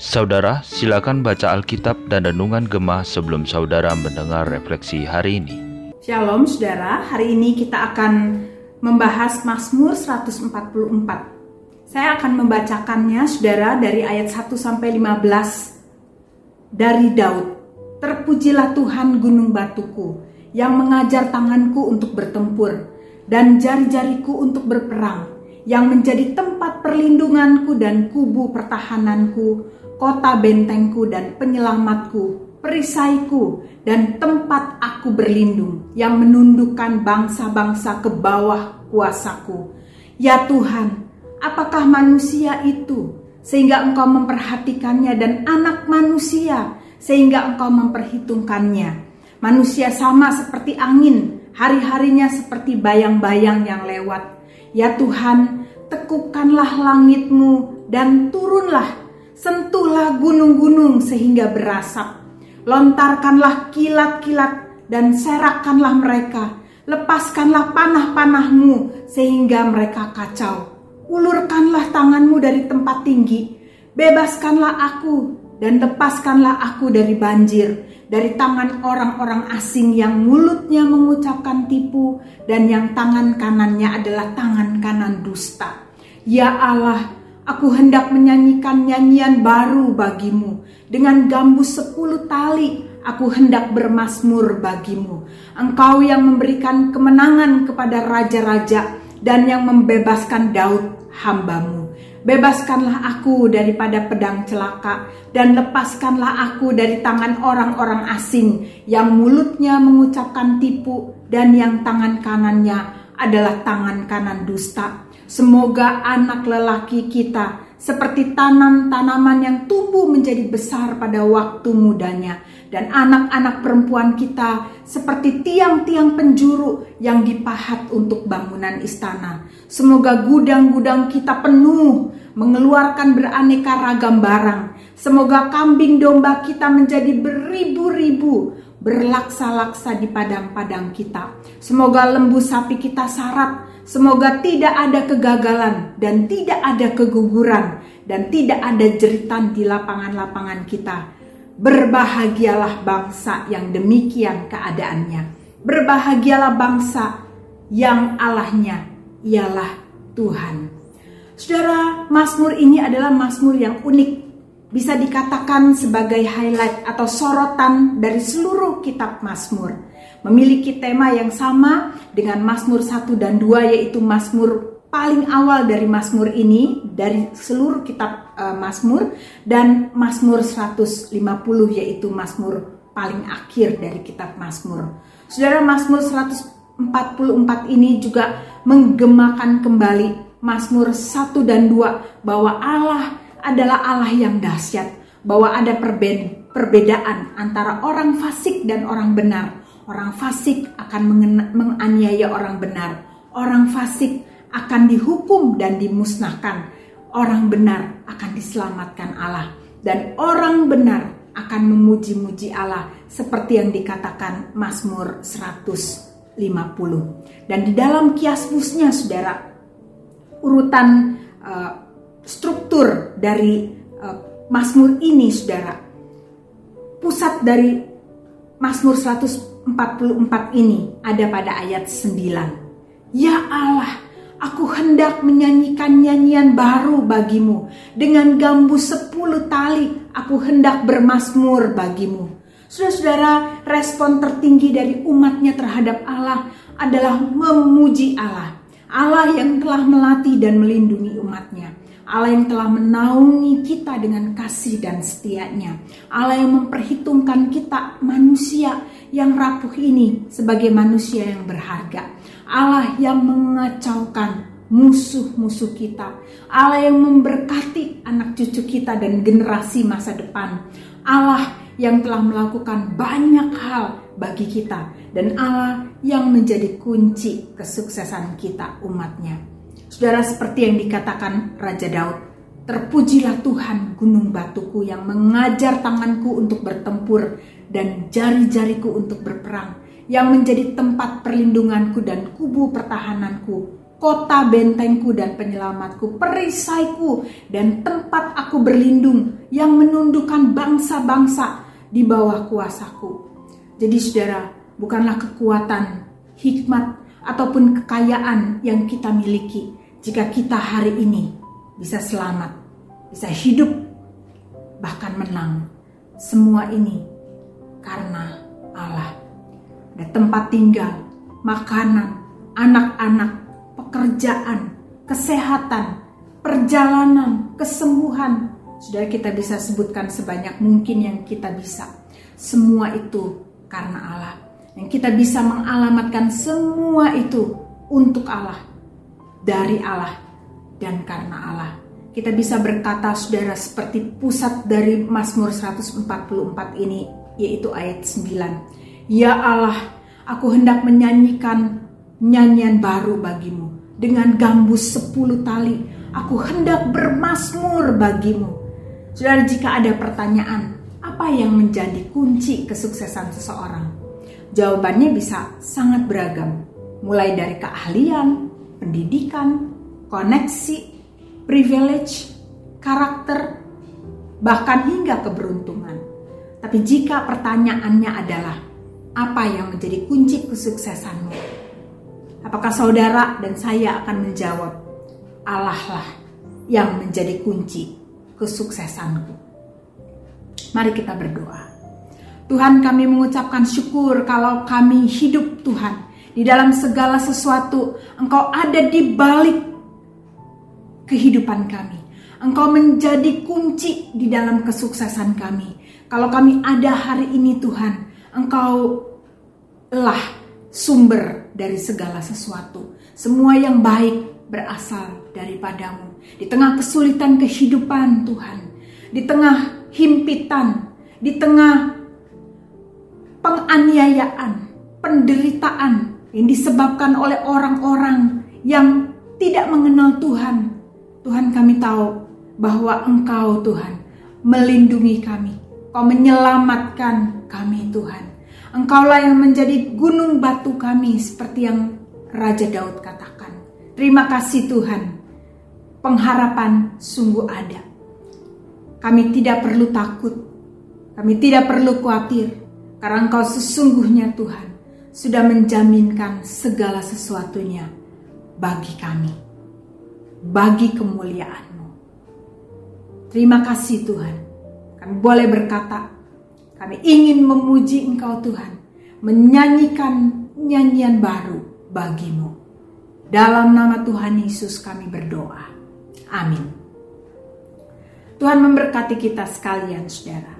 Saudara, silakan baca Alkitab dan Renungan Gemah sebelum saudara mendengar refleksi hari ini. Shalom saudara, hari ini kita akan membahas Mazmur 144. Saya akan membacakannya saudara dari ayat 1 sampai 15 dari Daud. Terpujilah Tuhan gunung batuku yang mengajar tanganku untuk bertempur dan jari-jariku untuk berperang yang menjadi tempat perlindunganku dan kubu pertahananku kota bentengku dan penyelamatku, perisaiku, dan tempat aku berlindung yang menundukkan bangsa-bangsa ke bawah kuasaku. Ya Tuhan, apakah manusia itu sehingga engkau memperhatikannya dan anak manusia sehingga engkau memperhitungkannya. Manusia sama seperti angin, hari-harinya seperti bayang-bayang yang lewat. Ya Tuhan, tekukkanlah langitmu dan turunlah Sentuhlah gunung-gunung sehingga berasap. Lontarkanlah kilat-kilat dan serakkanlah mereka. Lepaskanlah panah-panahmu sehingga mereka kacau. Ulurkanlah tanganmu dari tempat tinggi. Bebaskanlah aku dan lepaskanlah aku dari banjir, dari tangan orang-orang asing yang mulutnya mengucapkan tipu dan yang tangan kanannya adalah tangan kanan dusta. Ya Allah, Aku hendak menyanyikan nyanyian baru bagimu. Dengan gambus sepuluh tali, aku hendak bermasmur bagimu. Engkau yang memberikan kemenangan kepada raja-raja dan yang membebaskan Daud hambamu. Bebaskanlah aku daripada pedang celaka dan lepaskanlah aku dari tangan orang-orang asing yang mulutnya mengucapkan tipu dan yang tangan kanannya adalah tangan kanan dusta. Semoga anak lelaki kita seperti tanam-tanaman yang tumbuh menjadi besar pada waktu mudanya, dan anak-anak perempuan kita seperti tiang-tiang penjuru yang dipahat untuk bangunan istana. Semoga gudang-gudang kita penuh, mengeluarkan beraneka ragam barang. Semoga kambing domba kita menjadi beribu-ribu, berlaksa-laksa di padang-padang kita. Semoga lembu sapi kita syarat Semoga tidak ada kegagalan dan tidak ada keguguran dan tidak ada jeritan di lapangan-lapangan kita. Berbahagialah bangsa yang demikian keadaannya. Berbahagialah bangsa yang Allahnya ialah Tuhan. Saudara, Mazmur ini adalah Mazmur yang unik. Bisa dikatakan sebagai highlight atau sorotan dari seluruh kitab Mazmur memiliki tema yang sama dengan Mazmur 1 dan 2 yaitu Mazmur paling awal dari Mazmur ini dari seluruh kitab uh, Mazmur dan Mazmur 150 yaitu Mazmur paling akhir dari kitab Mazmur. Saudara Mazmur 144 ini juga menggemakan kembali Mazmur 1 dan 2 bahwa Allah adalah Allah yang dahsyat, bahwa ada perbedaan antara orang fasik dan orang benar Orang fasik akan menganiaya orang benar. Orang fasik akan dihukum dan dimusnahkan. Orang benar akan diselamatkan Allah. Dan orang benar akan memuji-muji Allah seperti yang dikatakan Mazmur 150. Dan di dalam kiasmusnya saudara, urutan uh, struktur dari uh, Mazmur ini saudara, pusat dari Mazmur 100 44 ini ada pada ayat 9. Ya Allah, aku hendak menyanyikan nyanyian baru bagimu. Dengan gambus sepuluh tali, aku hendak bermasmur bagimu. Saudara-saudara, respon tertinggi dari umatnya terhadap Allah adalah memuji Allah. Allah yang telah melatih dan melindungi umatnya. Allah yang telah menaungi kita dengan kasih dan setianya. Allah yang memperhitungkan kita manusia yang rapuh ini sebagai manusia yang berharga. Allah yang mengacaukan musuh-musuh kita. Allah yang memberkati anak cucu kita dan generasi masa depan. Allah yang telah melakukan banyak hal bagi kita. Dan Allah yang menjadi kunci kesuksesan kita umatnya. Saudara seperti yang dikatakan Raja Daud, terpujilah Tuhan gunung batuku yang mengajar tanganku untuk bertempur dan jari-jariku untuk berperang, yang menjadi tempat perlindunganku dan kubu pertahananku, kota bentengku dan penyelamatku, perisaiku dan tempat aku berlindung yang menundukkan bangsa-bangsa di bawah kuasaku. Jadi saudara, bukanlah kekuatan, hikmat, ataupun kekayaan yang kita miliki jika kita hari ini bisa selamat, bisa hidup, bahkan menang. Semua ini karena Allah. Ada tempat tinggal, makanan, anak-anak, pekerjaan, kesehatan, perjalanan, kesembuhan. Sudah kita bisa sebutkan sebanyak mungkin yang kita bisa. Semua itu karena Allah. Yang kita bisa mengalamatkan semua itu untuk Allah, dari Allah, dan karena Allah. Kita bisa berkata saudara seperti pusat dari Mazmur 144 ini, yaitu ayat 9. Ya Allah, aku hendak menyanyikan nyanyian baru bagimu dengan gambus sepuluh tali. Aku hendak bermasmur bagimu. Saudara, jika ada pertanyaan, apa yang menjadi kunci kesuksesan seseorang? Jawabannya bisa sangat beragam, mulai dari keahlian, pendidikan, koneksi, privilege, karakter, bahkan hingga keberuntungan. Tapi jika pertanyaannya adalah, apa yang menjadi kunci kesuksesanmu? Apakah saudara dan saya akan menjawab, Allah lah yang menjadi kunci kesuksesanku. Mari kita berdoa. Tuhan kami mengucapkan syukur kalau kami hidup Tuhan. Di dalam segala sesuatu Engkau ada di balik kehidupan kami. Engkau menjadi kunci di dalam kesuksesan kami. Kalau kami ada hari ini Tuhan, Engkau lah sumber dari segala sesuatu. Semua yang baik berasal daripadamu. Di tengah kesulitan kehidupan Tuhan, di tengah himpitan, di tengah penganiayaan, penderitaan yang disebabkan oleh orang-orang yang tidak mengenal Tuhan. Tuhan kami tahu bahwa Engkau Tuhan melindungi kami. Kau menyelamatkan kami Tuhan. Engkaulah yang menjadi gunung batu kami seperti yang Raja Daud katakan. Terima kasih Tuhan. Pengharapan sungguh ada. Kami tidak perlu takut. Kami tidak perlu khawatir. Karena Engkau sesungguhnya Tuhan sudah menjaminkan segala sesuatunya bagi kami. Bagi kemuliaan-Mu. Terima kasih Tuhan. Kami boleh berkata, kami ingin memuji Engkau Tuhan, menyanyikan nyanyian baru bagimu. Dalam nama Tuhan Yesus kami berdoa. Amin. Tuhan memberkati kita sekalian saudara.